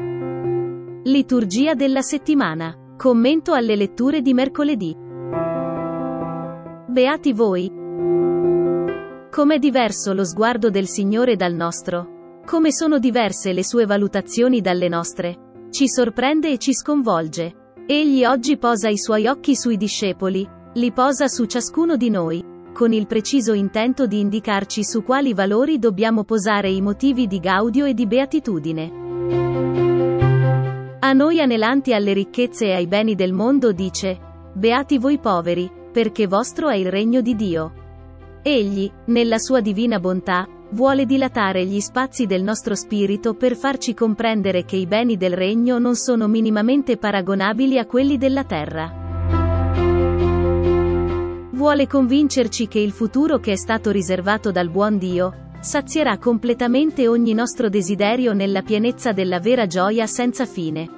Liturgia della settimana. Commento alle letture di mercoledì. Beati voi. Com'è diverso lo sguardo del Signore dal nostro? Come sono diverse le sue valutazioni dalle nostre? Ci sorprende e ci sconvolge. Egli oggi posa i suoi occhi sui discepoli, li posa su ciascuno di noi, con il preciso intento di indicarci su quali valori dobbiamo posare i motivi di gaudio e di beatitudine. A noi anelanti alle ricchezze e ai beni del mondo dice, Beati voi poveri, perché vostro è il regno di Dio. Egli, nella sua divina bontà, vuole dilatare gli spazi del nostro spirito per farci comprendere che i beni del regno non sono minimamente paragonabili a quelli della terra. Vuole convincerci che il futuro che è stato riservato dal buon Dio, sazierà completamente ogni nostro desiderio nella pienezza della vera gioia senza fine.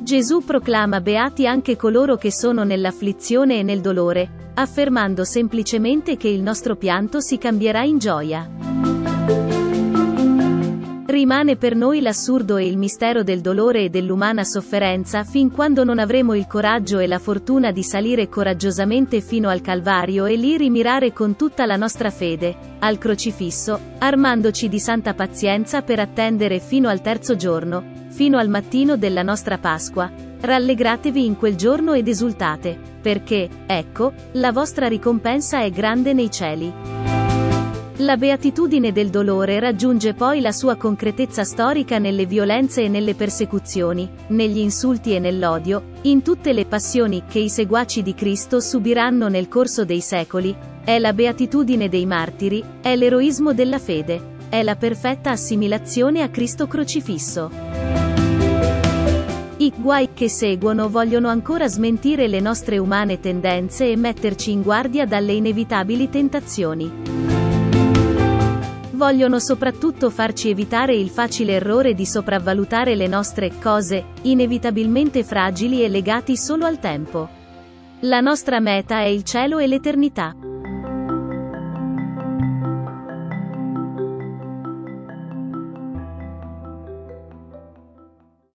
Gesù proclama beati anche coloro che sono nell'afflizione e nel dolore, affermando semplicemente che il nostro pianto si cambierà in gioia. Rimane per noi l'assurdo e il mistero del dolore e dell'umana sofferenza fin quando non avremo il coraggio e la fortuna di salire coraggiosamente fino al Calvario e lì rimirare con tutta la nostra fede, al crocifisso, armandoci di santa pazienza per attendere fino al terzo giorno, fino al mattino della nostra Pasqua, rallegratevi in quel giorno ed esultate, perché, ecco, la vostra ricompensa è grande nei cieli. La beatitudine del dolore raggiunge poi la sua concretezza storica nelle violenze e nelle persecuzioni, negli insulti e nell'odio, in tutte le passioni che i seguaci di Cristo subiranno nel corso dei secoli, è la beatitudine dei martiri, è l'eroismo della fede, è la perfetta assimilazione a Cristo crocifisso. I guai che seguono vogliono ancora smentire le nostre umane tendenze e metterci in guardia dalle inevitabili tentazioni. Vogliono soprattutto farci evitare il facile errore di sopravvalutare le nostre cose, inevitabilmente fragili e legati solo al tempo. La nostra meta è il cielo e l'eternità.